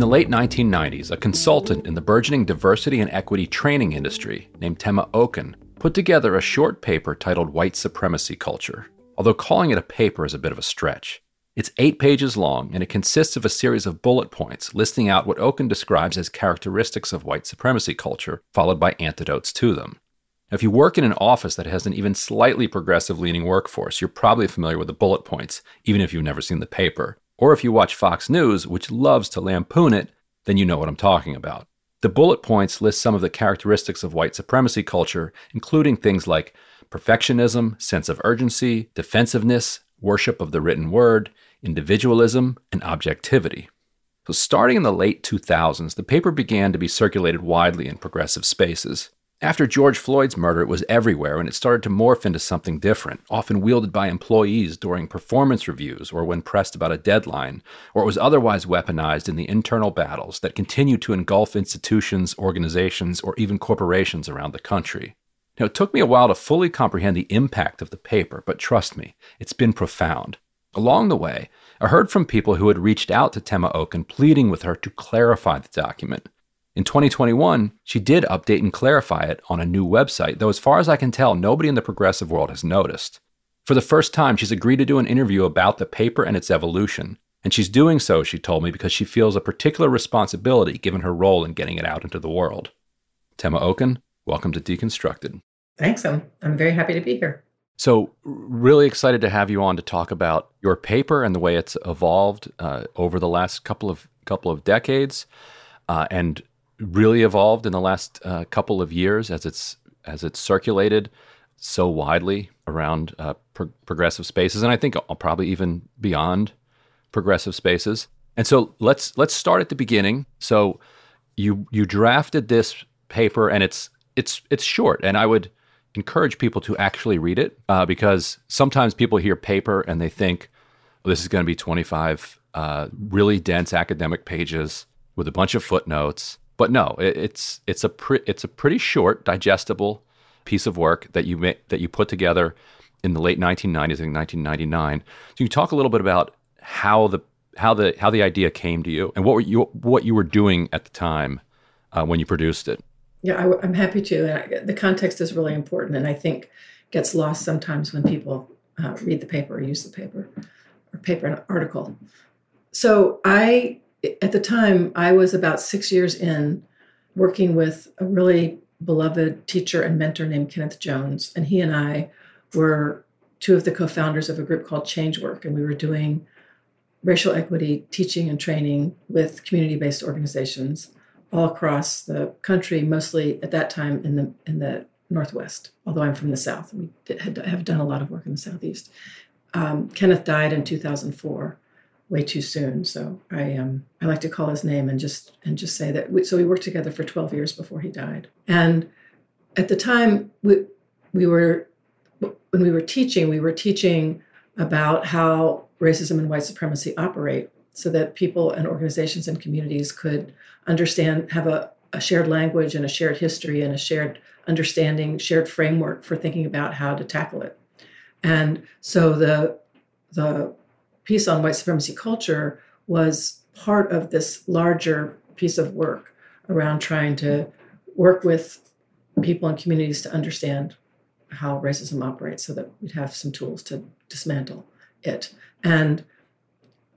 In the late 1990s, a consultant in the burgeoning diversity and equity training industry named Tema Okun put together a short paper titled White Supremacy Culture. Although calling it a paper is a bit of a stretch. It's eight pages long, and it consists of a series of bullet points listing out what Okun describes as characteristics of white supremacy culture, followed by antidotes to them. If you work in an office that has an even slightly progressive leaning workforce, you're probably familiar with the bullet points, even if you've never seen the paper. Or if you watch Fox News, which loves to lampoon it, then you know what I'm talking about. The bullet points list some of the characteristics of white supremacy culture, including things like perfectionism, sense of urgency, defensiveness, worship of the written word, individualism, and objectivity. So, starting in the late 2000s, the paper began to be circulated widely in progressive spaces. After George Floyd's murder, it was everywhere and it started to morph into something different, often wielded by employees during performance reviews or when pressed about a deadline, or it was otherwise weaponized in the internal battles that continue to engulf institutions, organizations, or even corporations around the country. Now, it took me a while to fully comprehend the impact of the paper, but trust me, it's been profound. Along the way, I heard from people who had reached out to Tema Okun pleading with her to clarify the document. In 2021, she did update and clarify it on a new website, though, as far as I can tell, nobody in the progressive world has noticed. For the first time, she's agreed to do an interview about the paper and its evolution. And she's doing so, she told me, because she feels a particular responsibility given her role in getting it out into the world. Tema Okun, welcome to Deconstructed. Thanks. I'm, I'm very happy to be here. So, really excited to have you on to talk about your paper and the way it's evolved uh, over the last couple of couple of decades, uh, and really evolved in the last uh, couple of years as it's as it's circulated so widely around uh, pro- progressive spaces, and I think probably even beyond progressive spaces. And so let's let's start at the beginning. So you you drafted this paper, and it's it's it's short, and I would encourage people to actually read it uh, because sometimes people hear paper and they think well, this is going to be 25 uh, really dense academic pages with a bunch of footnotes but no, it, it's it's a pre- it's a pretty short, digestible piece of work that you ma- that you put together in the late 1990s, and 1999. So you talk a little bit about how the how the how the idea came to you and what were you what you were doing at the time uh, when you produced it. Yeah, I, am happy to. And I, the context is really important, and I think gets lost sometimes when people uh, read the paper or use the paper or paper an article. So I at the time, I was about six years in working with a really beloved teacher and mentor named Kenneth Jones. And he and I were two of the co founders of a group called Change Work. And we were doing racial equity teaching and training with community based organizations all across the country, mostly at that time in the, in the Northwest, although I'm from the South. We did, had, have done a lot of work in the Southeast. Um, Kenneth died in 2004 way too soon. So I um I like to call his name and just and just say that. We, so we worked together for 12 years before he died. And at the time we we were when we were teaching, we were teaching about how racism and white supremacy operate so that people and organizations and communities could understand have a, a shared language and a shared history and a shared understanding shared framework for thinking about how to tackle it and so the the piece on white supremacy culture was part of this larger piece of work around trying to work with people and communities to understand how racism operates so that we'd have some tools to dismantle it. And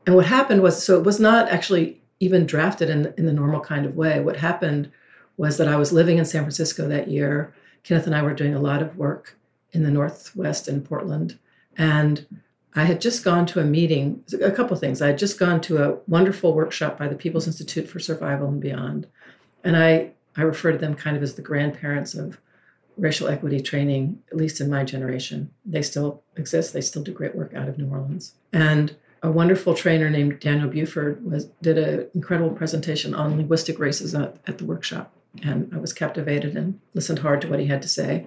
and what happened was so it was not actually even drafted in, in the normal kind of way. What happened was that I was living in San Francisco that year. Kenneth and I were doing a lot of work in the Northwest in Portland. And I had just gone to a meeting, a couple things. I had just gone to a wonderful workshop by the People's Institute for Survival and Beyond. And I, I refer to them kind of as the grandparents of racial equity training, at least in my generation. They still exist. They still do great work out of New Orleans. And a wonderful trainer named Daniel Buford was did an incredible presentation on linguistic racism at, at the workshop. And I was captivated and listened hard to what he had to say.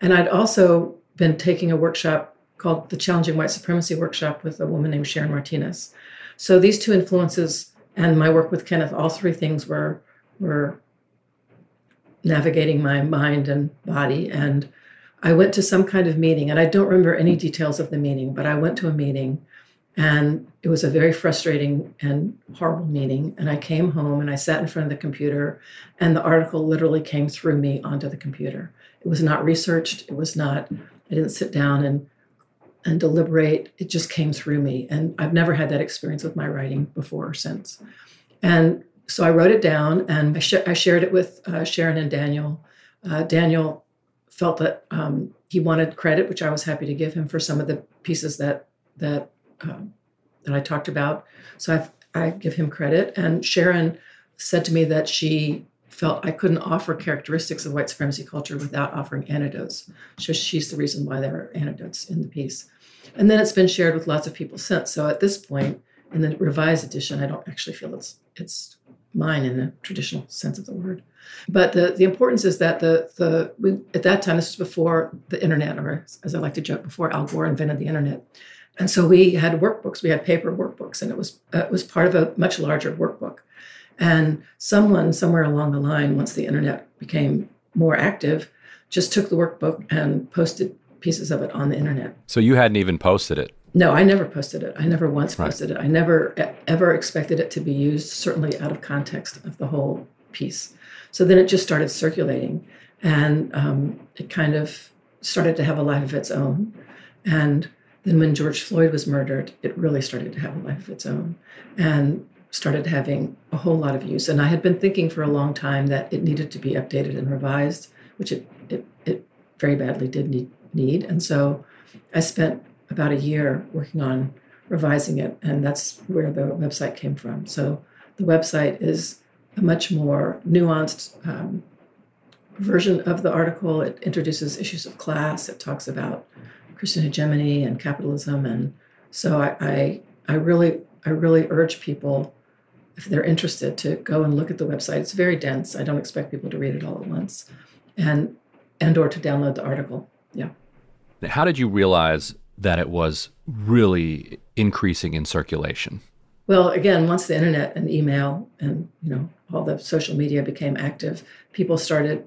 And I'd also been taking a workshop called the Challenging White Supremacy Workshop with a woman named Sharon Martinas. So these two influences and my work with Kenneth, all three things were were navigating my mind and body. And I went to some kind of meeting, and I don't remember any details of the meeting, but I went to a meeting and it was a very frustrating and horrible meeting. And I came home and I sat in front of the computer, and the article literally came through me onto the computer. It was not researched, it was not, I didn't sit down and and deliberate. It just came through me. And I've never had that experience with my writing before or since. And so I wrote it down and I, sh- I shared it with uh, Sharon and Daniel. Uh, Daniel felt that um, he wanted credit, which I was happy to give him for some of the pieces that that um, that I talked about. So I, I give him credit. And Sharon said to me that she felt I couldn't offer characteristics of white supremacy culture without offering anecdotes. So she's the reason why there are anecdotes in the piece. And then it's been shared with lots of people since. So at this point, in the revised edition, I don't actually feel it's it's mine in the traditional sense of the word. But the, the importance is that the the we, at that time this was before the internet, or as I like to joke, before Al Gore invented the internet, and so we had workbooks. We had paper workbooks, and it was it was part of a much larger workbook. And someone somewhere along the line, once the internet became more active, just took the workbook and posted pieces of it on the internet. So you hadn't even posted it. No, I never posted it. I never once posted right. it. I never ever expected it to be used, certainly out of context of the whole piece. So then it just started circulating, and um, it kind of started to have a life of its own. And then when George Floyd was murdered, it really started to have a life of its own, and started having a whole lot of use. And I had been thinking for a long time that it needed to be updated and revised, which it it, it very badly did need, need. And so I spent about a year working on revising it, and that's where the website came from. So the website is a much more nuanced um, version of the article. It introduces issues of class. It talks about Christian hegemony and capitalism, and so I, I, I really, I really urge people, if they're interested, to go and look at the website. It's very dense. I don't expect people to read it all at once, and and or to download the article. How did you realize that it was really increasing in circulation? Well, again, once the internet and email and you know all the social media became active, people started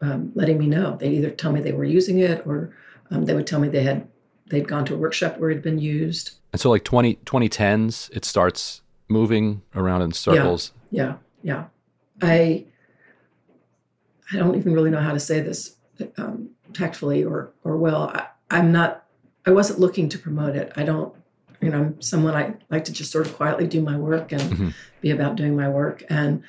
um, letting me know. They either tell me they were using it, or um, they would tell me they had they'd gone to a workshop where it had been used. And so, like 20, 2010s, it starts moving around in circles. Yeah, yeah, yeah. I I don't even really know how to say this um, tactfully or or well. I, I'm not I wasn't looking to promote it. I don't, you know, I'm someone I like to just sort of quietly do my work and mm-hmm. be about doing my work. And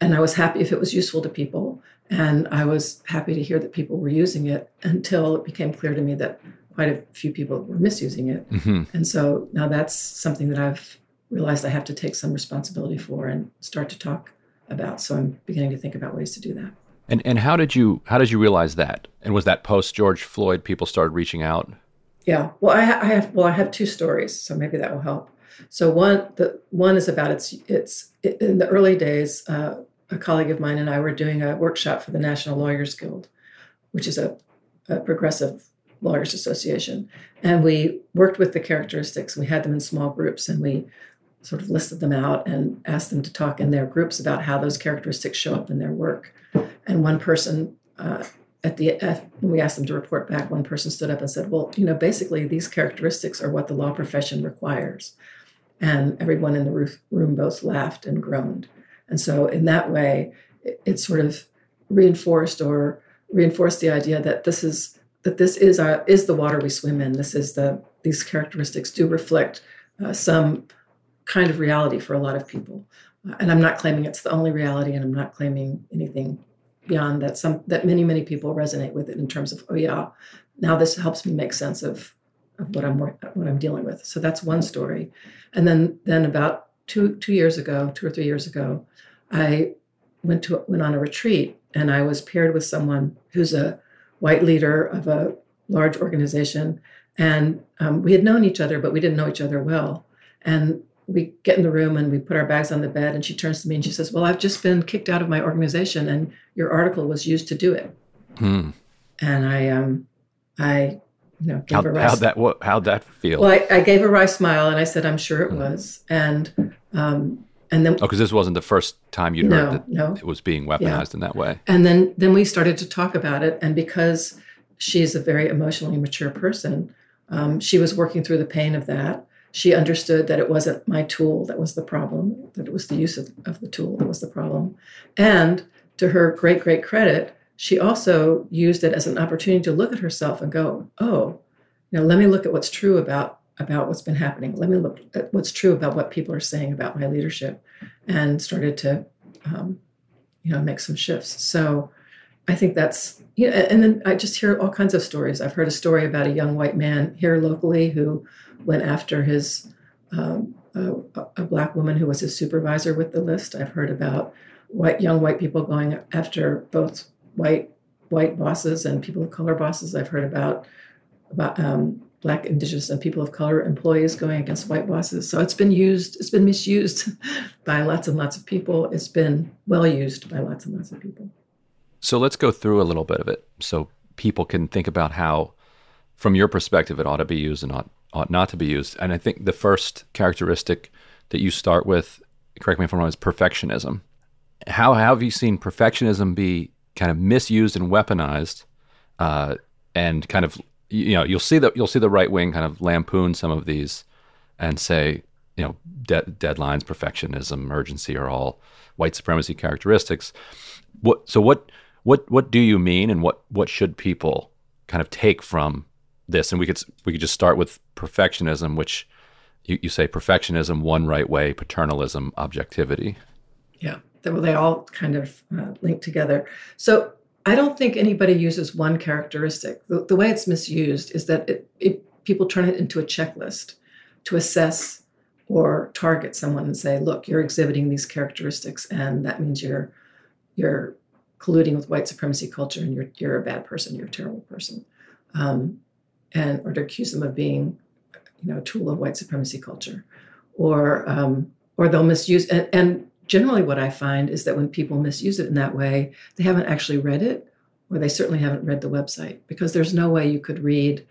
and I was happy if it was useful to people. And I was happy to hear that people were using it until it became clear to me that quite a few people were misusing it. Mm-hmm. And so now that's something that I've realized I have to take some responsibility for and start to talk about. So I'm beginning to think about ways to do that. And and how did you how did you realize that? And was that post George Floyd people started reaching out? Yeah. Well, I, I, have well, I have two stories, so maybe that will help. So one, the one is about it's it's in the early days. Uh, a colleague of mine and I were doing a workshop for the National Lawyers Guild, which is a, a progressive lawyers association, and we worked with the characteristics. We had them in small groups, and we sort of listed them out and asked them to talk in their groups about how those characteristics show up in their work. And one person uh, at the when we asked them to report back, one person stood up and said, "Well, you know, basically these characteristics are what the law profession requires," and everyone in the room both laughed and groaned. And so, in that way, it, it sort of reinforced or reinforced the idea that this is that this is our is the water we swim in. This is the these characteristics do reflect uh, some kind of reality for a lot of people. Uh, and I'm not claiming it's the only reality, and I'm not claiming anything beyond that some that many many people resonate with it in terms of oh yeah now this helps me make sense of, of what i'm what i'm dealing with so that's one story and then then about two two years ago two or three years ago i went to went on a retreat and i was paired with someone who's a white leader of a large organization, and um, we had known each other, but we didn't know each other well. And we get in the room and we put our bags on the bed, and she turns to me and she says, "Well, I've just been kicked out of my organization, and your article was used to do it." Hmm. And I, um, I, you know, gave How, a wry how'd that what, how'd that feel? well, I, I gave a wry smile and I said, "I'm sure it Mm. was." And um, and then oh, because this wasn't the first time you'd no, heard that no, it was being weaponized in that way. and then then we started to talk about it and because she's a very emotionally mature person um, she was working through the pain of that she understood that it wasn't my tool that was the problem that it was the use of, of the tool that was the problem. And to her great great credit she also used it as an opportunity to look at herself and go oh know let me look at what's true about about what's been happening. Let me look at what's true about what people are saying about my leadership and started to um, you know make some shifts. So i think that's know, and then i just hear all kinds of stories. I've heard a story about a young white man here locally who went after his um, a, a black woman who was his supervisor with the list. I've heard about white young white people going after both white white bosses and people of color bosses. I've heard about about um, black indigenous and people of color employees going against white bosses. So it's been used it's been misused by lots and lots of people. It's been well used by lots and lots of people So let's go through a little bit of it so people can think about how, from your perspective, it ought to be used and ought, ought not to be used. And I think the first characteristic that you start with, correct me if I'm wrong, is perfectionism. How have you seen perfectionism be kind of misused and weaponized, uh, and kind of you know you'll see that you'll see the right wing kind of lampoon some of these and say you know de- deadlines, perfectionism, urgency are all white supremacy characteristics. What so what what what do you mean, and what what should people kind of take from this? And we could we could just start with perfectionism, which you, you say perfectionism, one right way, paternalism, objectivity. Yeah, well, they all kind of uh, link together. So I don't think anybody uses one characteristic. The, the way it's misused is that it, it, people turn it into a checklist to assess or target someone and say, "Look, you're exhibiting these characteristics, and that means you're you're colluding with white supremacy culture, and you're you're a bad person, you're a terrible person," um, and or to accuse them of being, you know, a tool of white supremacy culture, or um, or they'll misuse and, and generally what I find is that when people misuse it in that way, they haven't actually read it, or they certainly haven't read the website, because there's no way you could read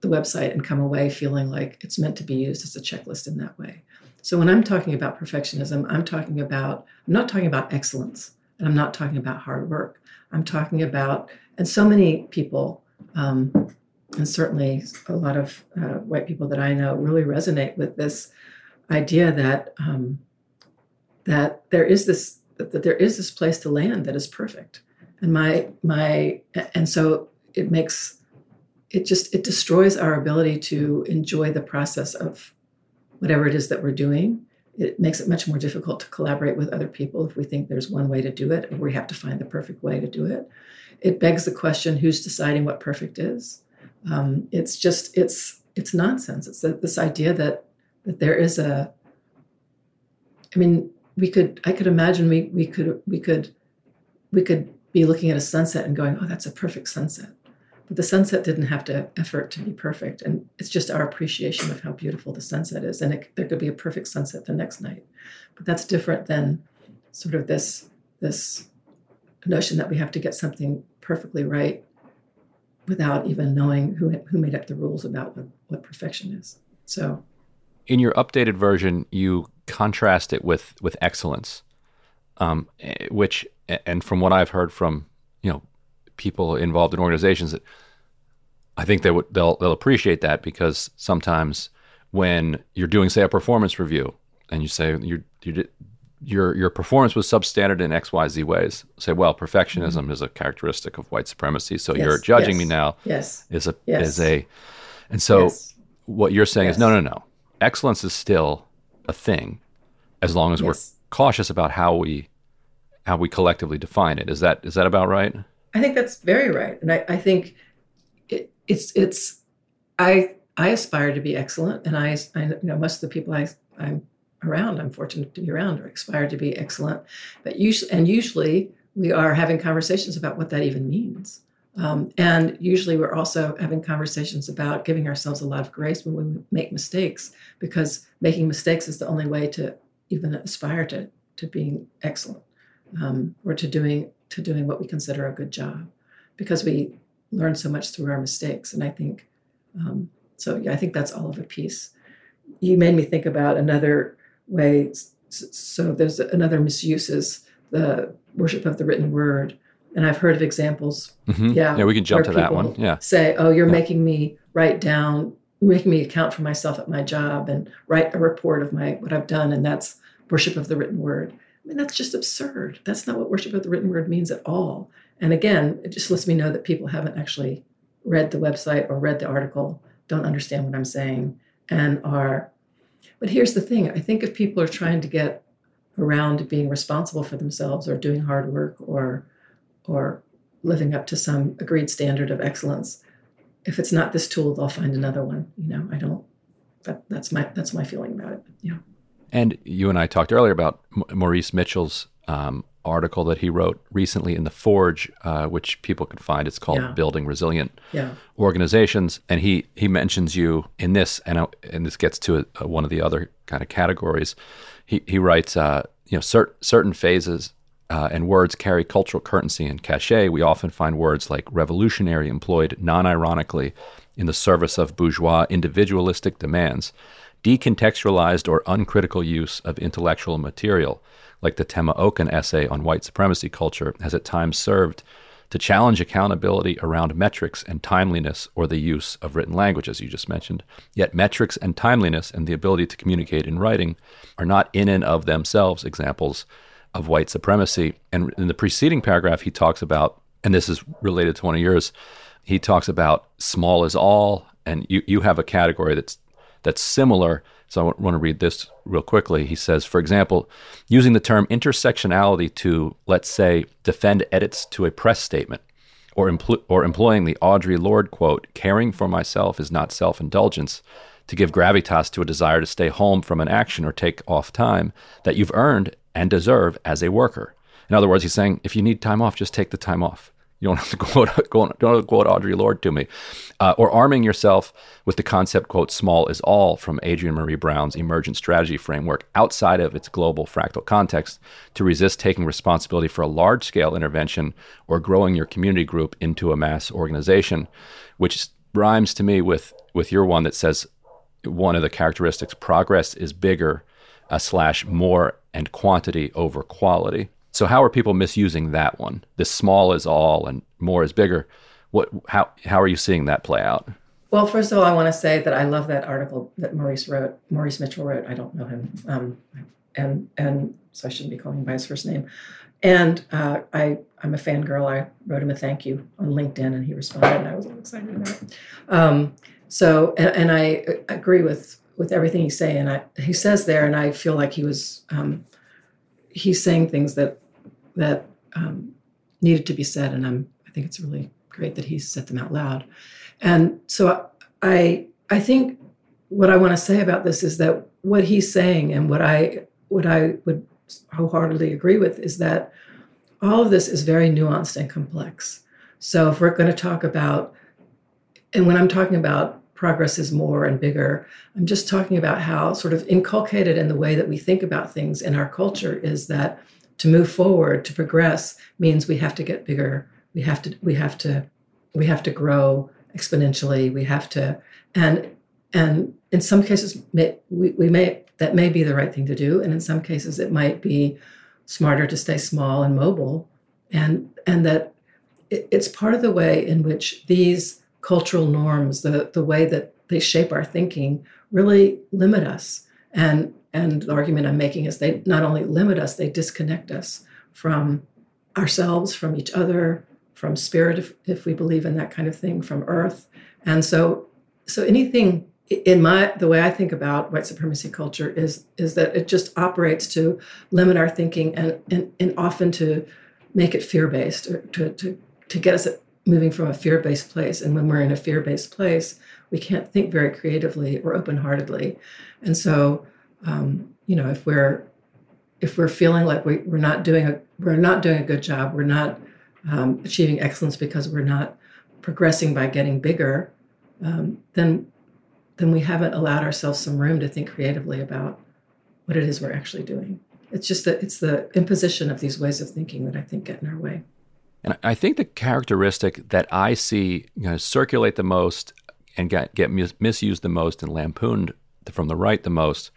the website and come away feeling like it's meant to be used as a checklist in that way. So when I'm talking about perfectionism, I'm talking about, I'm not talking about excellence, and I'm not talking about hard work. I'm talking about, and so many people, um, and certainly a lot of uh, white people that I know really resonate with this idea that um, that there is this that there is this place to land that is perfect and my my and so it makes it just it destroys our ability to enjoy the process of whatever it is that we're doing it makes it much more difficult to collaborate with other people if we think there's one way to do it or we have to find the perfect way to do it. It begs the question who's deciding what perfect is? Um, it's just it's it's nonsense. It's this idea that that there is a i mean we could i could imagine we we could we could we could be looking at a sunset and going oh that's a perfect sunset. But the sunset didn't have to effort to be perfect. And it's just our appreciation of how beautiful the sunset is and it, there could be a perfect sunset the next night. But that's different than sort of this this notion that we have to get something perfectly right without even knowing who who made up the rules about what, what perfection is. So in your updated version, you contrast it with with excellence, um, eh, which and from what I've heard from you know people involved in organizations, that I think they would they'll they'll appreciate that because sometimes when you're doing say a performance review and you say you you your your performance was substandard in X Y Z ways, say well perfectionism mm-hmm. is a characteristic of white supremacy, so Yes, you're judging me yes, now yes. is a Yes. is a and so Yes. what you're saying is no no no. Excellence is still a thing as long as Yes. we're cautious about how we how we collectively define it. Is that is that about right? I think that's very right, and I, I think it's it's I I aspire to be excellent, and I, I you know most of the people I I'm around, I'm fortunate to be around, are aspire to be excellent, but usually and usually we are having conversations about what that even means. Um, and usually we're also having conversations about giving ourselves a lot of grace when we make mistakes, because making mistakes is the only way to even aspire to, to being excellent um, or to doing to doing what we consider a good job, because we learn so much through our mistakes. And I think um, so. Yeah, I think that's all of a piece. You made me think about another way. So there's another misuse is the worship of the written word and I've heard of examples. Mm-hmm. Yeah, yeah, we can jump to that one. Yeah, say, oh, you're yeah. making me write down, making me account for myself at my job and write a report of my what I've done, and that's worship of the written word. I mean, that's just absurd. That's not what worship of the written word means at all. And again, it just lets me know that people haven't actually read the website or read the article, don't understand what I'm saying, and are. But here's the thing: I think if people are trying to get around being responsible for themselves or doing hard work or or living up to some agreed standard of excellence. If it's not this tool, they'll find another one. You know, I don't. That, that's my that's my feeling about it. Yeah. And you and I talked earlier about Maurice Mitchell's um, article that he wrote recently in the Forge, uh, which people can find. It's called yeah. "Building Resilient yeah. Organizations," and he he mentions you in this, and uh, and this gets to a, a, one of the other kind of categories. He he writes, uh, you know, cert, certain phases uh, and words carry cultural currency and cachet, we often find words like revolutionary employed non ironically in the service of bourgeois individualistic demands, decontextualized or uncritical use of intellectual material, like the Tema Okun essay on white supremacy culture, has at times served to challenge accountability around metrics and timeliness or the use of written language, as you just mentioned. Yet, metrics and timeliness and the ability to communicate in writing are not in and of themselves examples of white supremacy. And in the preceding paragraph, he talks about, and this is related to one of yours, he talks about small is all, and you, you have a category that's that's similar. So I want to read this real quickly. He says, for example, using the term intersectionality to, let's say, defend edits to a press statement, or, empl- or employing the Audre Lorde quote, caring for myself is not self indulgence, to give gravitas to a desire to stay home from an action or take off time that you've earned and deserve as a worker. In other words, he's saying if you need time off, just take the time off. You don't have to quote, quote, don't have to quote Audre Lorde to me. Uh, or arming yourself with the concept, quote, small is all from Adrienne Maree Brown's emergent strategy framework outside of its global fractal context to resist taking responsibility for a large scale intervention or growing your community group into a mass organization, which rhymes to me with, with your one that says one of the characteristics progress is bigger uh, slash more and quantity over quality. So how are people misusing that one? This small is all and more is bigger. What how how are you seeing that play out? Well, first of all, I want to say that I love that article that Maurice wrote. Maurice Mitchell wrote. I don't know him, um, and and so I shouldn't be calling him by his first name. And uh, I I'm a fangirl. I wrote him a thank you on LinkedIn, and he responded, and I was excited about it. Um, so, and, and I agree with with everything he's saying. I, he says there, and I feel like he was um, he's saying things that that um, needed to be said, and I'm I think it's really great that he said them out loud. And so I I think what I want to say about this is that what he's saying and what I what I would wholeheartedly agree with is that all of this is very nuanced and complex. So if we're going to talk about and when I'm talking about progress is more and bigger. I'm just talking about how, sort of inculcated in the way that we think about things in our culture, is that to move forward, to progress, means we have to get bigger. We have to, we have to, we have to grow exponentially. We have to, and and in some cases, may, we, we may that may be the right thing to do, and in some cases, it might be smarter to stay small and mobile, and and that it, it's part of the way in which these cultural norms, the, the way that they shape our thinking, really limit us. And, and the argument I'm making is they not only limit us, they disconnect us from ourselves, from each other, from spirit, if, if we believe in that kind of thing, from earth. And so, so anything in my the way I think about white supremacy culture is is that it just operates to limit our thinking and and, and often to make it fear based or to, to to get us moving from a fear based place. And when we're in a fear based place, we can't think very creatively or open heartedly. And so, um, you know, if we're if we're feeling like we, we're not doing a we're not doing a good job, we're not um, achieving excellence because we're not progressing by getting bigger, um, then then we haven't allowed ourselves some room to think creatively about what it is we're actually doing. It's just that it's the imposition of these ways of thinking that I think get in our way. And I think the characteristic that I see you know, circulate the most and get, get mis- misused the most and lampooned from the right the most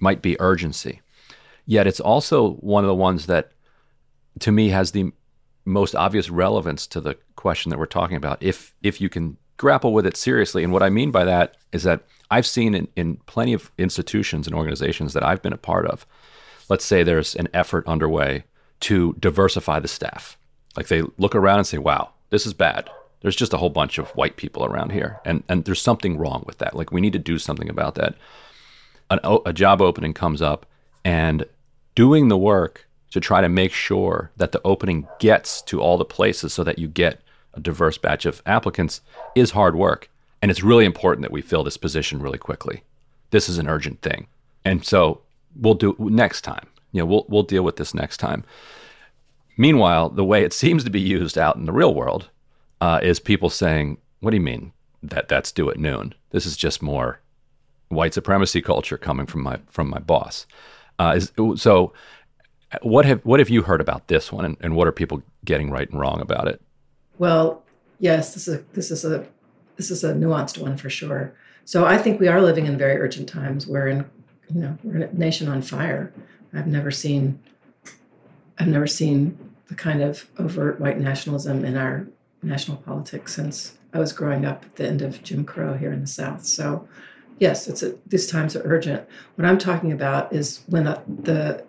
might be urgency. Yet it's also one of the ones that, to me, has the most obvious relevance to the question that we're talking about. If if you can grapple with it seriously, and what I mean by that is that I've seen in, in plenty of institutions and organizations that I've been a part of. Let's say there's an effort underway to diversify the staff. Like they look around and say, "Wow, this is bad." There's just a whole bunch of white people around here, and and there's something wrong with that. Like we need to do something about that. An, a job opening comes up, and doing the work to try to make sure that the opening gets to all the places so that you get a diverse batch of applicants is hard work. And it's really important that we fill this position really quickly. This is an urgent thing. And so we'll do next time. You know, we'll we'll deal with this next time. Meanwhile, the way it seems to be used out in the real world uh, is people saying, "What do you mean that that's due at noon? This is just more white supremacy culture coming from my from my boss." Uh, is, so what have what have you heard about this one, and, and what are people getting right and wrong about it? Well, yes, this is a, this is a this is a nuanced one for sure. So I think we are living in very urgent times. We're in you know we're in a nation on fire. I've never seen I've never seen the kind of overt white nationalism in our national politics since I was growing up at the end of Jim Crow here in the South. So yes, it's a, these times are urgent. What I'm talking about is when a, the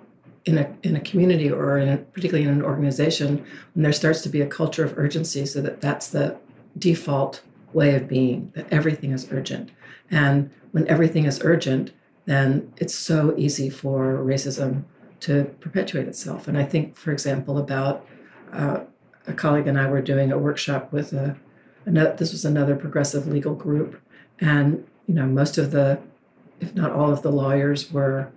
in a in a community or in a, particularly in an organization when there starts to be a culture of urgency so that that's the default way of being that everything is urgent and when everything is urgent then it's so easy for racism to perpetuate itself and i think for example about uh, a colleague and i were doing a workshop with a another, this was another progressive legal group and you know most of the if not all of the lawyers were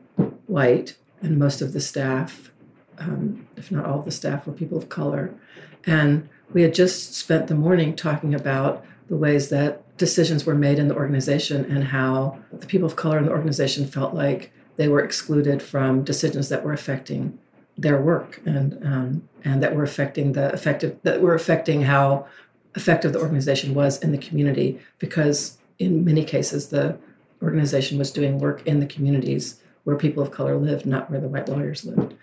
white and most of the staff, um, if not all of the staff, were people of color. And we had just spent the morning talking about the ways that decisions were made in the organization and how the people of color in the organization felt like they were excluded from decisions that were affecting their work and um, and that were affecting the effective that were affecting how effective the organization was in the community because in many cases the organization was doing work in the communities where people of color lived, not where the white lawyers lived.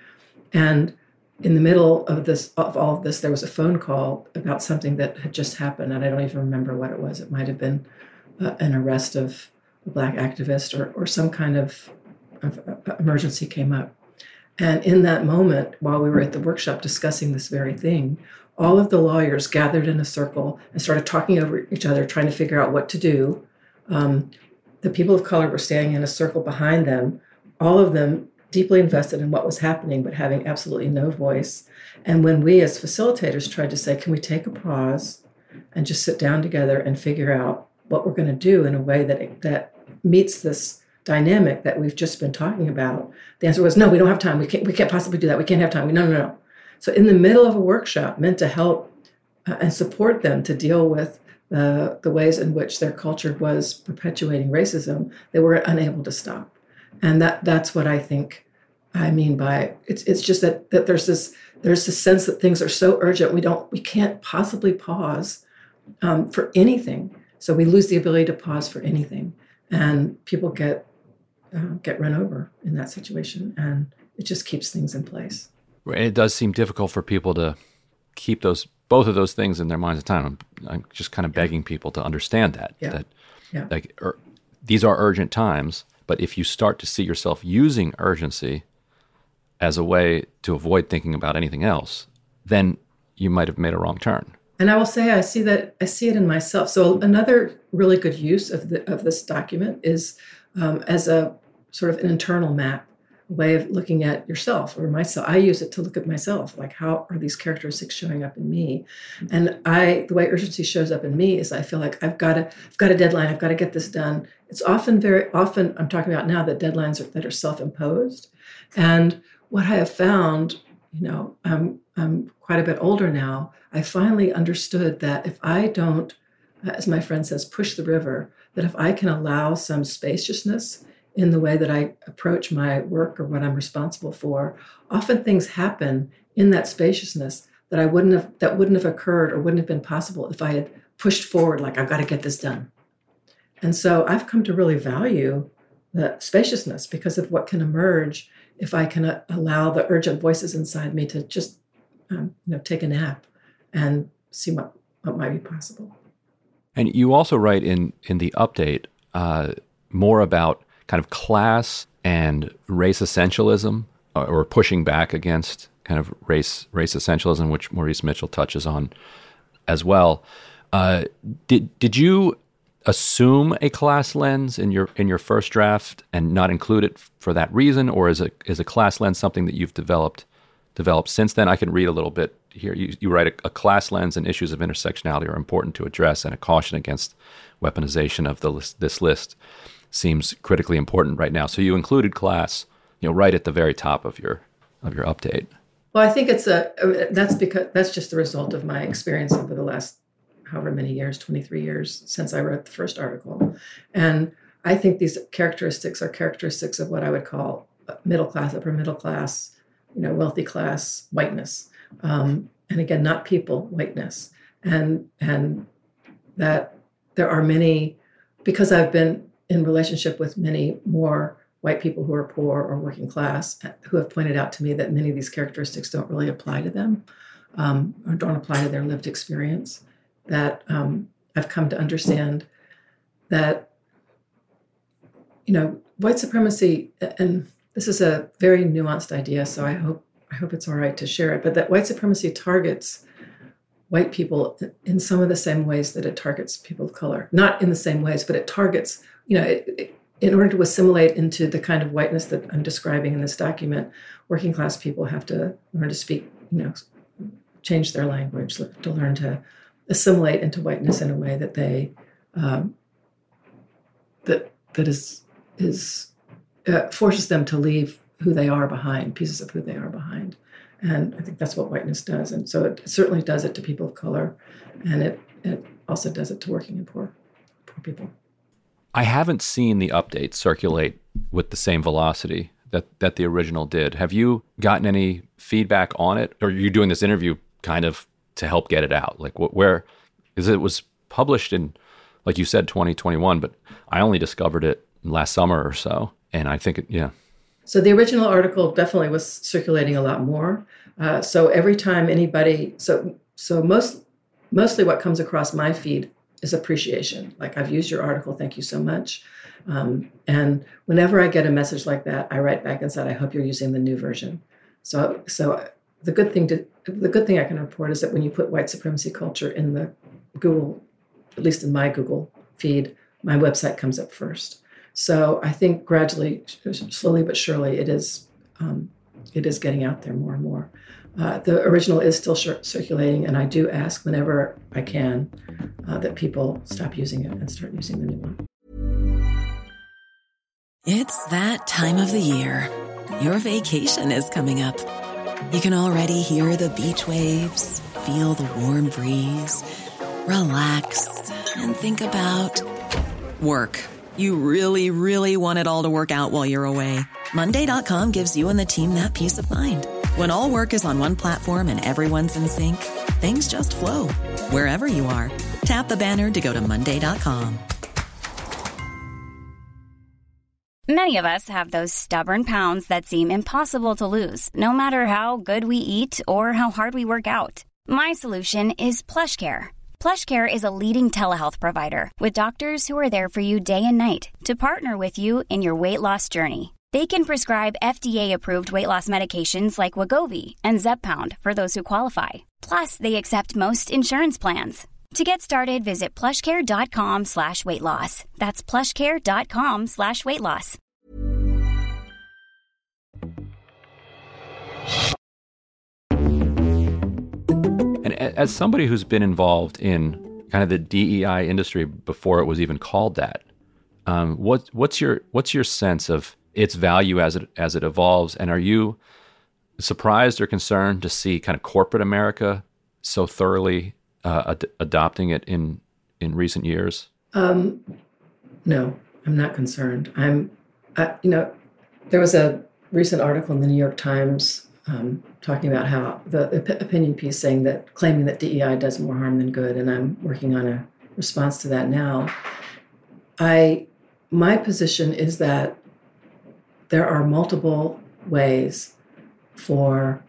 And in the middle of this of all of this, there was a phone call about something that had just happened, and I don't even remember what it was. It might have been uh, an arrest of a black activist or, or some kind of, of uh, emergency came up. And in that moment, while we were at the workshop discussing this very thing, all of the lawyers gathered in a circle and started talking over each other, trying to figure out what to do. Um, the people of color were standing in a circle behind them, all of them deeply invested in what was happening, but having absolutely no voice. And when we as facilitators tried to say, can we take a pause and just sit down together and figure out what we're going to do in a way that, that meets this dynamic that we've just been talking about, the answer was, no, we don't have time. We can't, we can't possibly do that. We can't have time. No, no, no. So in the middle of a workshop meant to help uh, and support them to deal with the, the ways in which their culture was perpetuating racism, they were unable to stop and that that's what I think I mean by it's it's just that that there's this there's this sense that things are so urgent we don't we can't possibly pause um, for anything so we lose the ability to pause for anything and people get uh, get run over in that situation and it just keeps things in place it does seem difficult for people to keep those both of those things in their minds at the time I'm, I'm just kind of begging yeah. people to understand that yeah. that yeah. like er, these are urgent times but if you start to see yourself using urgency as a way to avoid thinking about anything else, then you might have made a wrong turn. And I will say I see that I see it in myself. So another really good use of the of this document is um, as a sort of an internal map a way of looking at yourself or myself. I use it to look at myself, like how are these characteristics showing up in me? Mm-hmm. And I, the way urgency shows up in me is I feel like I've got to, I've got a deadline. I've got to get this done. It's often very often I'm talking about now that deadlines are, that are self-imposed. And what I have found, you know, I'm I'm quite a bit older now, I finally understood that if I don't, as my friend says, push the river, that if I can allow some spaciousness in the way that I approach my work or what I'm responsible for, often things happen in that spaciousness that I wouldn't have that wouldn't have occurred or wouldn't have been possible if I had pushed forward like I've got to get this done. And so I've come to really value the spaciousness because of what can emerge if I can uh, allow the urgent voices inside me to just um, you know take a nap and see what what might be possible. And you also write in in the update uh, more about kind of class and race essentialism, uh, or pushing back against kind of race race essentialism, which Maurice Mitchell touches on as well. Uh, did did you assume a class lens in your in your first draft and not include it for that reason, or is a is a class lens something that you've developed developed since then? I can read a little bit here. You, you write a, a class lens and issues of intersectionality are important to address, and a caution against weaponization of the list, this list seems critically important right now. So you included class, you know, right at the very top of your of your update. Well, I think it's a that's because that's just the result of my experience over the last however many years, 23 years since I wrote the first article. And I think these characteristics are characteristics of what I would call middle class, upper middle class, you know, wealthy class whiteness. Um, and again, not people whiteness. And and that there are many because I've been in relationship with many more white people who are poor or working class who have pointed out to me that many of these characteristics don't really apply to them um, or don't apply to their lived experience. That um, I've come to understand that, you know, white supremacy, and this is a very nuanced idea, so I hope I hope it's all right to share it, but that white supremacy targets white people in some of the same ways that it targets people of color. Not in the same ways, but it targets, you know, in order to assimilate into the kind of whiteness that I'm describing in this document, working class people have to learn to speak, you know, change their language, to learn to assimilate into whiteness in a way that they um, that that is is uh, forces them to leave who they are behind, pieces of who they are behind. And I think that's what whiteness does. And so it certainly does it to people of color, and it, it also does it to working and poor, poor people. I haven't seen the update circulate with the same velocity that, that the original did. Have you gotten any feedback on it? Or are you doing this interview kind of to help get it out? Like, what, where, because it was published in, like you said, 2021, but I only discovered it last summer or so. And I think, it, yeah, so the original article definitely was circulating a lot more. Uh, so every time anybody, so so most mostly what comes across my feed is appreciation. Like I've used your article, thank you so much. Um, and whenever I get a message like that, I write back and said, I hope you're using the new version. So so the good thing to the good thing I can report is that when you put white supremacy culture in the Google, at least in my Google feed, my website comes up first. So I think gradually, slowly but surely, it is um, it is getting out there more and more. Uh, the original is still circulating, and I do ask whenever I can uh, that people stop using it and start using the new one. It's that time of the year. Your vacation is coming up. You can already hear the beach waves, feel the warm breeze, relax, and think about work. You really, really want it all to work out while you're away. Monday.com gives you and the team that peace of mind. When all work is on one platform and everyone's in sync, things just flow wherever you are. Tap the banner to go to Monday.com. Many of us have those stubborn pounds that seem impossible to lose, no matter how good we eat or how hard we work out. My solution is plush PlushCare PlushCare is a leading telehealth provider with doctors who are there for you day and night to partner with you in your weight loss journey. They can prescribe FDA-approved weight loss medications like Wegovy and Zepbound for those who qualify. Plus, they accept most insurance plans. To get started, visit plushcare.com slash weight loss. That's plushcare.com slash weight loss. And as somebody who's been involved in kind of the DEI industry before it was even called that, um, what, what's your what's your sense of its value as it as it evolves, and are you surprised or concerned to see kind of corporate America so thoroughly uh, ad- adopting it in in recent years? Um, no, I'm not concerned. I'm, I, you know, there was a recent article in the New York Times um, talking about how the, the opinion piece saying that claiming that DEI does more harm than good, and I'm working on a response to that now. I, my position is that there are multiple ways for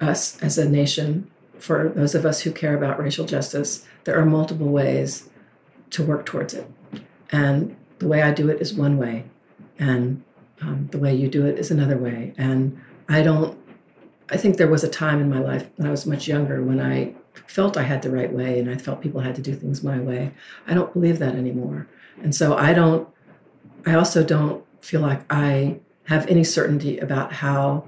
us as a nation, for those of us who care about racial justice, there are multiple ways to work towards it. And the way I do it is one way, and um, the way you do it is another way. And I don't, I think there was a time in my life when I was much younger when I felt I had the right way and I felt people had to do things my way. I don't believe that anymore. And so I don't, I also don't feel like I have any certainty about how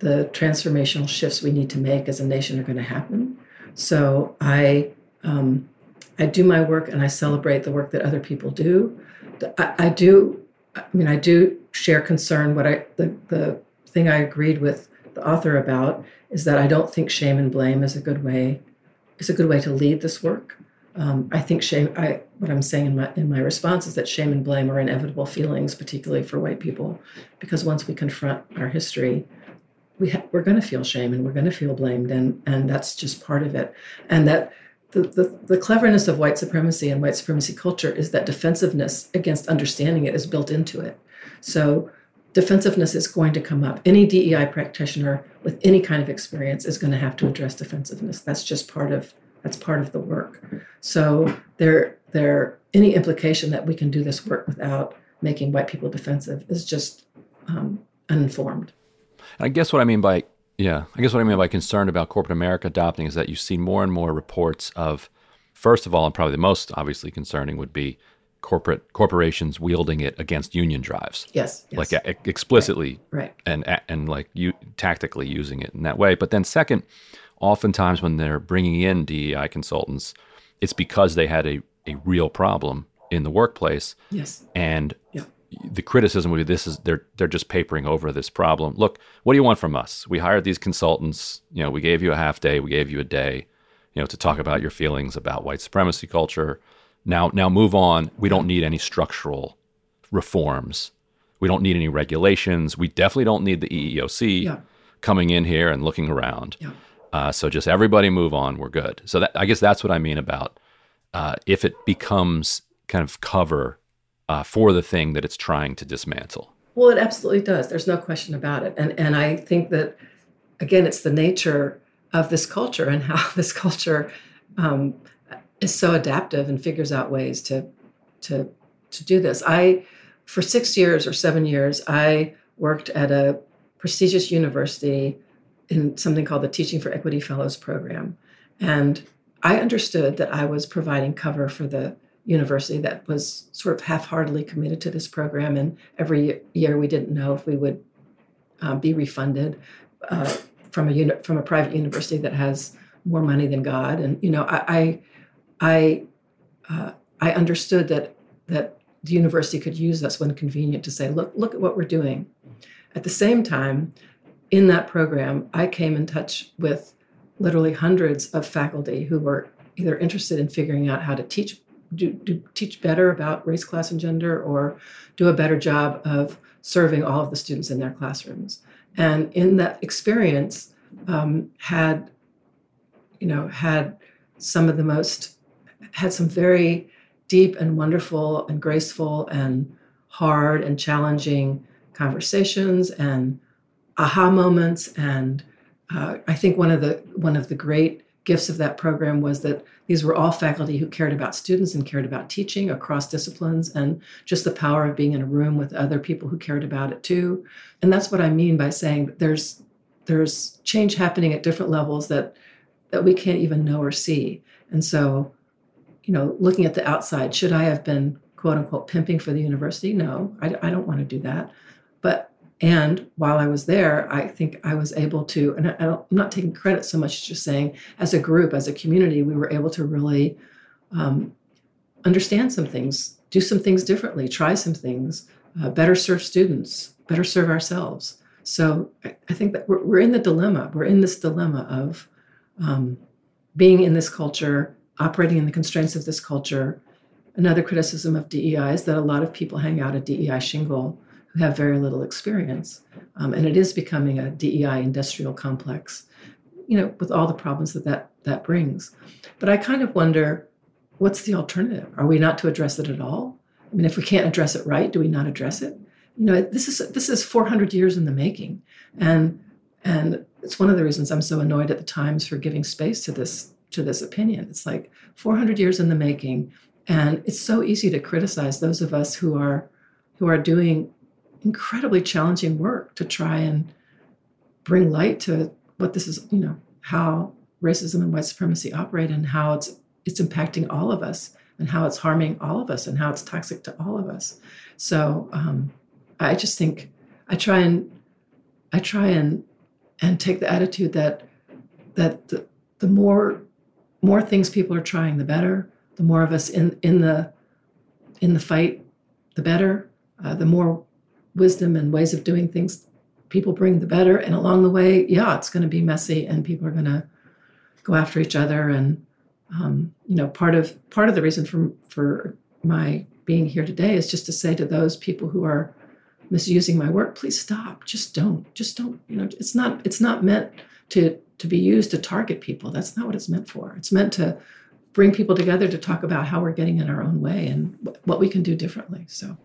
the transformational shifts we need to make as a nation are going to happen. So I, um, I do my work and I celebrate the work that other people do. I, I do, I mean, I do share concern. What I the the thing I agreed with the author about is that I don't think shame and blame is a good way is a good way to lead this work. Um, I think shame. I what I'm saying in my in my response is that shame and blame are inevitable feelings, particularly for white people, because once we confront our history, we ha- we're going to feel shame and we're going to feel blamed, and and that's just part of it. And that the, the the cleverness of white supremacy and white supremacy culture is that defensiveness against understanding it is built into it. So defensiveness is going to come up. Any DEI practitioner with any kind of experience is going to have to address defensiveness. That's just part of that's part of the work. So there there any implication that we can do this work without making white people defensive is just um, uninformed. I guess what I mean by yeah, I guess what I mean by concerned about corporate America adopting is that you see more and more reports of, first of all, and probably the most obviously concerning would be corporate corporations wielding it against union drives. Yes, yes. like explicitly, right, right. and and like you tactically using it in that way. But then second, oftentimes when they're bringing in DEI consultants, it's because they had a a real problem in the workplace. Yes, and yeah. the criticism would be this is they're they're just papering over this problem. Look, what do you want from us? We hired these consultants. You know, we gave you a half day, we gave you a day, you know, to talk about your feelings about white supremacy culture now, now move on. We don't need any structural reforms. We don't need any regulations. We definitely don't need the EEOC yeah. coming in here and looking around. Yeah. Uh, so just everybody move on. We're good. So that, I guess that's what I mean about uh, if it becomes kind of cover uh, for the thing that it's trying to dismantle. Well, it absolutely does. There's no question about it. And and I think that again, it's the nature of this culture and how this culture um, is so adaptive and figures out ways to to to do this. I for 6 years or 7 years I worked at a prestigious university in something called the Teaching for Equity Fellows program. And I understood that I was providing cover for the university that was sort of half-heartedly committed to this program and every year we didn't know if we would uh, be refunded uh, from a uni- from a private university that has more money than God and you know I, I I uh, I understood that that the university could use us when convenient to say, look, look at what we're doing. At the same time, in that program, I came in touch with literally hundreds of faculty who were either interested in figuring out how to teach do, do teach better about race, class, and gender, or do a better job of serving all of the students in their classrooms. And in that experience, um, had you know had some of the most had some very deep and wonderful and graceful and hard and challenging conversations and aha moments and uh, I think one of the one of the great gifts of that program was that these were all faculty who cared about students and cared about teaching across disciplines and just the power of being in a room with other people who cared about it too. And that's what I mean by saying there's there's change happening at different levels that that we can't even know or see. And so you know, looking at the outside, should I have been quote unquote pimping for the university? No, I, I don't want to do that. But and while I was there, I think I was able to, and I am not taking credit so much just saying, as a group, as a community, we were able to really um, understand some things, do some things differently, try some things, uh, better serve students, better serve ourselves. So I, I think that we're, we're in the dilemma. We're in this dilemma of um, being in this culture, operating in the constraints of this culture. Another criticism of DEI is that a lot of people hang out at DEI shingle who have very little experience. Um, and it is becoming a DEI industrial complex, you know, with all the problems that, that that brings. But I kind of wonder what's the alternative? Are we not to address it at all? I mean, if we can't address it right, do we not address it? You know, this is this is 400 years in the making, and and it's one of the reasons I'm so annoyed at the Times for giving space to this to this opinion. It's like 400 years in the making, and it's so easy to criticize those of us who are who are doing incredibly challenging work to try and bring light to what this is, you know, how racism and white supremacy operate and how it's it's impacting all of us and how it's harming all of us and how it's toxic to all of us. So um, I just think I try and I try and and take the attitude that that the, the more more things people are trying, the better. The more of us in in the in the fight, the better. Uh, the more wisdom and ways of doing things people bring, the better. And along the way, yeah, it's going to be messy, and people are going to go after each other. And um, you know, part of part of the reason for for my being here today is just to say to those people who are misusing my work, please stop. Just don't. Just don't. You know, it's not it's not meant to to be used to target people. That's not what it's meant for. It's meant to bring people together to talk about how we're getting in our own way and what we can do differently. So.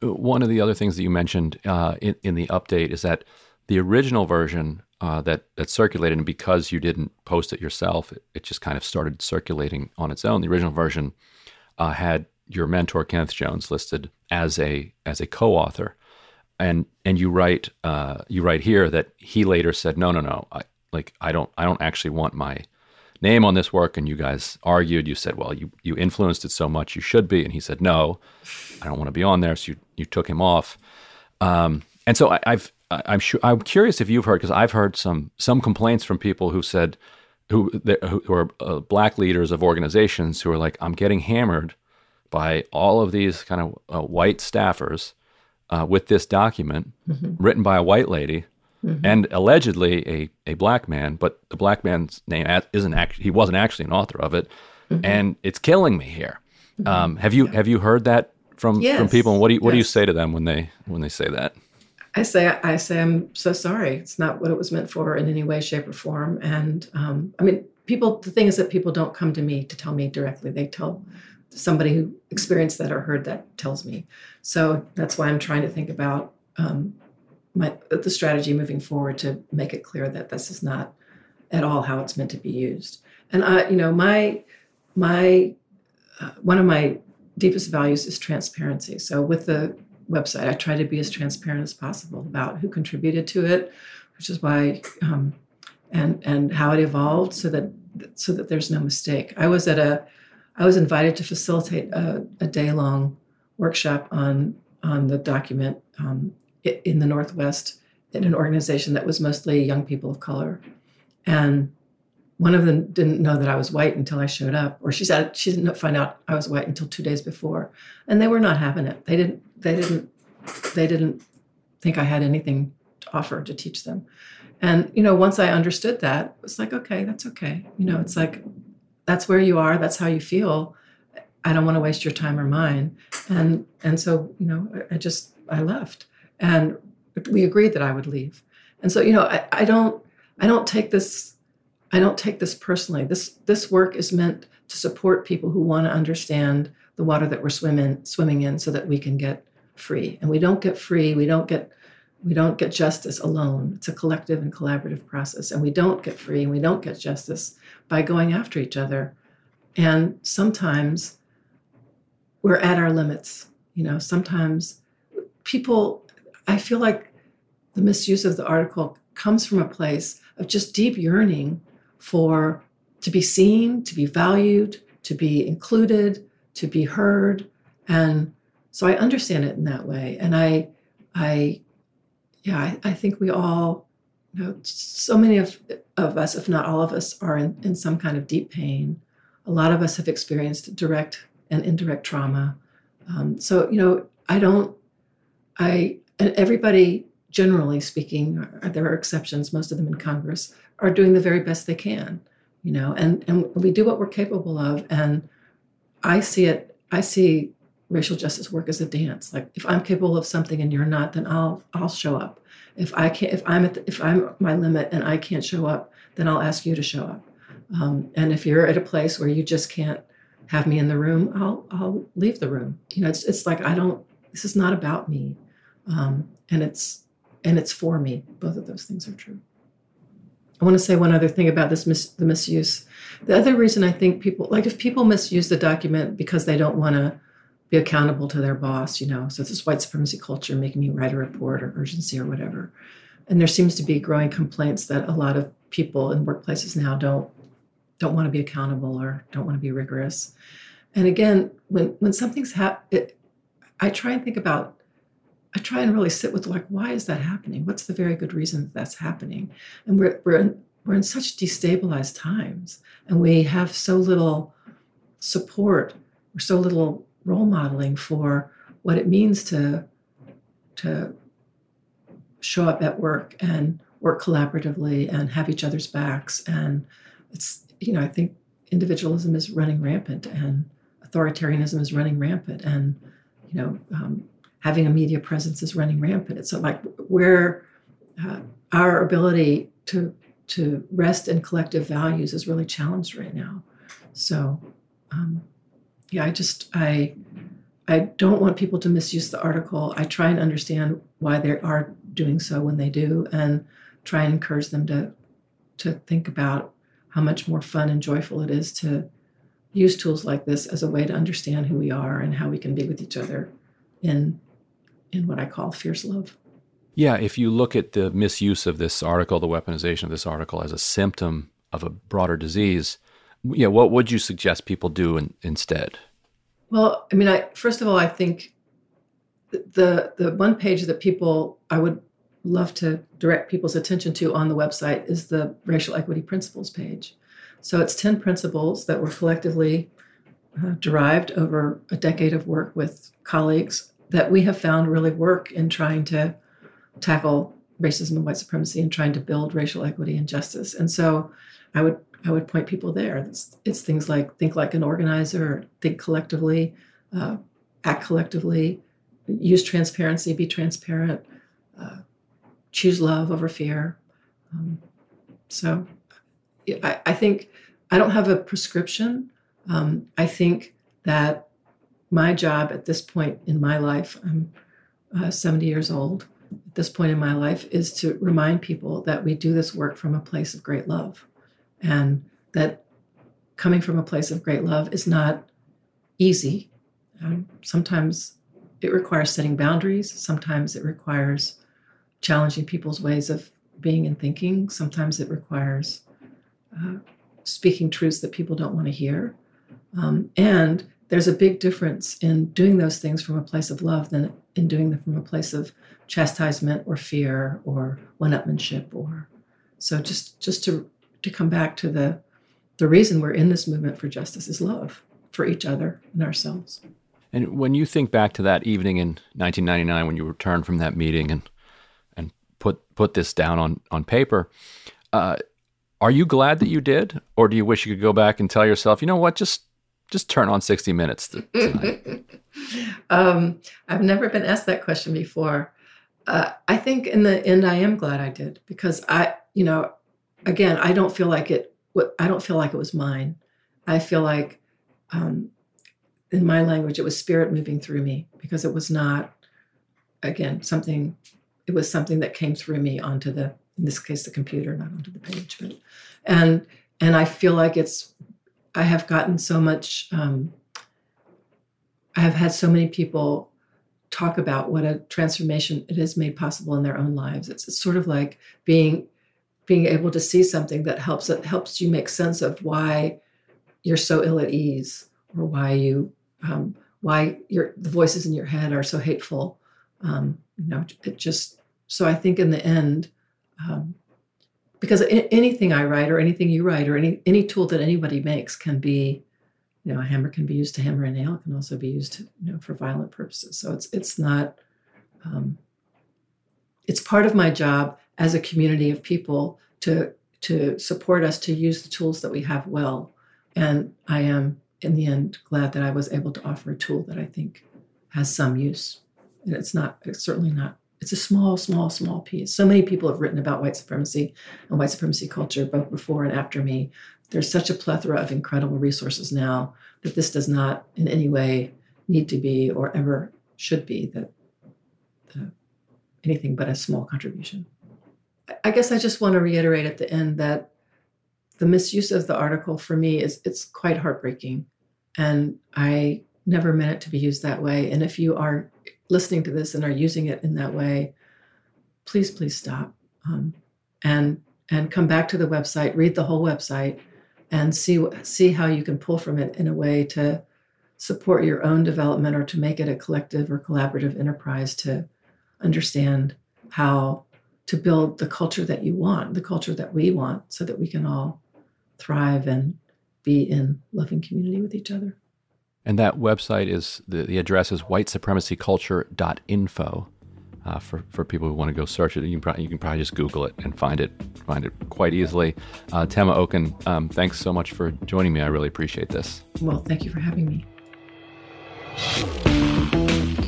One of the other things that you mentioned uh, in, in the update is that the original version uh, that that circulated, and because you didn't post it yourself, it, it, just kind of started circulating on its own. The original version uh, had your mentor Kenneth Jones listed as a as a co-author, and and you write uh, you write here that he later said, no, no, no, I, like I don't I don't actually want my name on this work. And you guys argued. You said, well, you you influenced it so much, you should be. And he said, no, I don't want to be on there. So you you took him off. Um, and so I, I've I'm sure I'm curious if you've heard because I've heard some some complaints from people who said who who are uh, black leaders of organizations who are like I'm getting hammered by all of these kind of uh, white staffers uh, with this document mm-hmm. written by a white lady mm-hmm. and allegedly a, a black man, but the black man's name isn't actually he wasn't actually an author of it, mm-hmm. and it's killing me here. Mm-hmm. Um, have you yeah. have you heard that from yes. from people? And what do you what yes. do you say to them when they when they say that? I say, I say, I'm so sorry. It's not what it was meant for in any way, shape, or form. And um, I mean, people. The thing is that people don't come to me to tell me directly. They tell somebody who experienced that or heard that tells me. So that's why I'm trying to think about um, my the strategy moving forward to make it clear that this is not at all how it's meant to be used. And I, you know, my my uh, one of my deepest values is transparency. So with the website. I try to be as transparent as possible about who contributed to it, which is why um, and and how it evolved, so that so that there's no mistake. I was at a I was invited to facilitate a, a day long workshop on on the document um, in the Northwest in an organization that was mostly young people of color, and one of them didn't know that I was white until I showed up, or she said she didn't find out I was white until two days before, and they were not having it. They didn't. They didn't. They didn't think I had anything to offer to teach them. And you know, once I understood that, it's like, okay, that's okay. You know, it's like that's where you are. That's how you feel. I don't want to waste your time or mine. And and so you know, I just I left, and we agreed that I would leave. And so you know, I, I don't I don't take this I don't take this personally. This this work is meant to support people who want to understand the water that we're swimming swimming in so that we can get free. And we don't get free, we don't get we don't get justice alone. It's a collective and collaborative process. And we don't get free and we don't get justice by going after each other. And sometimes we're at our limits. You know, sometimes people I feel like the misuse of the article comes from a place of just deep yearning for to be seen, to be valued, to be included, to be heard. And so I understand it in that way. And I, I, yeah, I, I think we all, you know, so many of, of us, if not all of us, are in, in some kind of deep pain. A lot of us have experienced direct and indirect trauma. Um, so, you know, I don't, I, and everybody generally speaking, uh, there are exceptions, most of them in Congress, are doing the very best they can, you know, and, and we do what we're capable of. And I see it, I see racial justice work as a dance. Like if I'm capable of something and you're not, then I'll I'll show up. If I can't, if I'm at the, if I'm my limit and I can't show up, then I'll ask you to show up. Um, and if you're at a place where you just can't have me in the room, I'll I'll leave the room. You know, it's it's like I don't. This is not about me, um, and it's and it's for me. Both of those things are true. I want to say one other thing about this mis- the misuse. The other reason I think people like if people misuse the document because they don't want to be accountable to their boss, you know. So this white supremacy culture making me write a report or urgency or whatever. And there seems to be growing complaints that a lot of people in workplaces now don't don't want to be accountable or don't want to be rigorous. And again, when when something's happened, I try and think about, I try and really sit with like, why is that happening? What's the very good reason that that's happening? And we're we're in, we're in such destabilized times, and we have so little support or so little role modeling for what it means to to show up at work and work collaboratively and have each other's backs and it's you know i think individualism is running rampant and authoritarianism is running rampant and you know um, having a media presence is running rampant it's like where uh, our ability to to rest in collective values is really challenged right now so um, yeah, I just I I don't want people to misuse the article. I try and understand why they are doing so when they do, and try and encourage them to to think about how much more fun and joyful it is to use tools like this as a way to understand who we are and how we can be with each other in in what I call fierce love. Yeah, if you look at the misuse of this article, the weaponization of this article as a symptom of a broader disease, yeah, what would you suggest people do in, instead? Well, I mean, I first of all, I think the the one page that people I would love to direct people's attention to on the website is the racial equity principles page. So it's ten principles that were collectively uh, derived over a decade of work with colleagues that we have found really work in trying to tackle racism and white supremacy and trying to build racial equity and justice. And so I would I would point people there. It's, it's things like think like an organizer, think collectively, uh, act collectively, use transparency, be transparent, uh, choose love over fear. Um, so I, I, think I don't have a prescription. Um, I think that my job at this point in my life, I'm uh, 70 years old, at this point in my life, is to remind people that we do this work from a place of great love and that coming from a place of great love is not easy. Um, sometimes it requires setting boundaries, sometimes it requires challenging people's ways of being and thinking, sometimes it requires uh, speaking truths that people don't want to hear. Um, and there's a big difference in doing those things from a place of love than in doing them from a place of chastisement or fear or one-upmanship or so just just to to come back to the the reason we're in this movement for justice is love for each other and ourselves. And when you think back to that evening in 1999 when you returned from that meeting and and put put this down on on paper, uh, are you glad that you did, or do you wish you could go back and tell yourself, you know what, just just turn on 60 Minutes tonight? um, I've never been asked that question before. Uh, I think in the end, I am glad I did because I, you know, again, I don't feel like it. I don't feel like it was mine. I feel like, um, in my language, it was spirit moving through me because it was not, again, something. It was something that came through me onto the, in this case, the computer, not onto the page. But, and and I feel like it's. I have gotten so much. Um, I have had so many people talk about what a transformation it has made possible in their own lives. It's, it's sort of like being being able to see something that helps it helps you make sense of why you're so ill at ease or why you um, why your the voices in your head are so hateful um, you know it just so i think in the end um, because anything i write or anything you write or any any tool that anybody makes can be you know a hammer can be used to hammer a nail it can also be used to, you know for violent purposes so it's it's not um, it's part of my job as a community of people to to support us to use the tools that we have well. And I am, in the end, glad that I was able to offer a tool that I think has some use. And it's not, it's certainly not, it's a small, small, small piece. So many people have written about white supremacy and white supremacy culture, both before and after me. There's such a plethora of incredible resources now that this does not in any way need to be or ever should be that anything but a small contribution. I guess I just want to reiterate at the end that the misuse of the article for me is it's quite heartbreaking. And I never meant it to be used that way. And if you are listening to this and are using it in that way, please, please stop. Um, and and come back to the website, read the whole website, and see see how you can pull from it in a way to support your own development or to make it a collective or collaborative enterprise to understand how to build the culture that you want, the culture that we want, so that we can all thrive and be in loving community with each other. And that website is the, the address is whitesupremacyculture.info. Uh, for, for people who want to go search it, you can, probably, you can probably just Google it and find it find it quite easily. Uh, Tema Okun, um, thanks so much for joining me. I really appreciate this. Well, thank you for having me.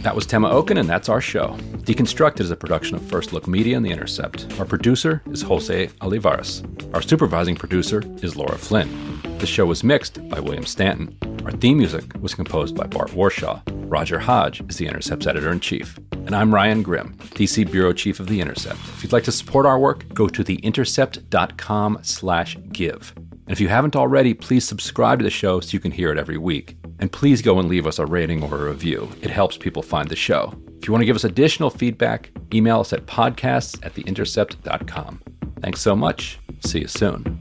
That was Tema Okun, and that's our show. Deconstructed is a production of First Look Media and The Intercept. Our producer is Jose Olivares. Our supervising producer is Laura Flynn. The show was mixed by William Stanton. Our theme music was composed by Bart Warshaw. Roger Hodge is The Intercept's editor in chief. And I'm Ryan Grim, DC Bureau Chief of The Intercept. If you'd like to support our work, go to theintercept.com slash give. And if you haven't already, please subscribe to the show so you can hear it every week. And please go and leave us a rating or a review. It helps people find the show. If you want to give us additional feedback, email us at podcasts at theintercept.com. Thanks so much. See you soon.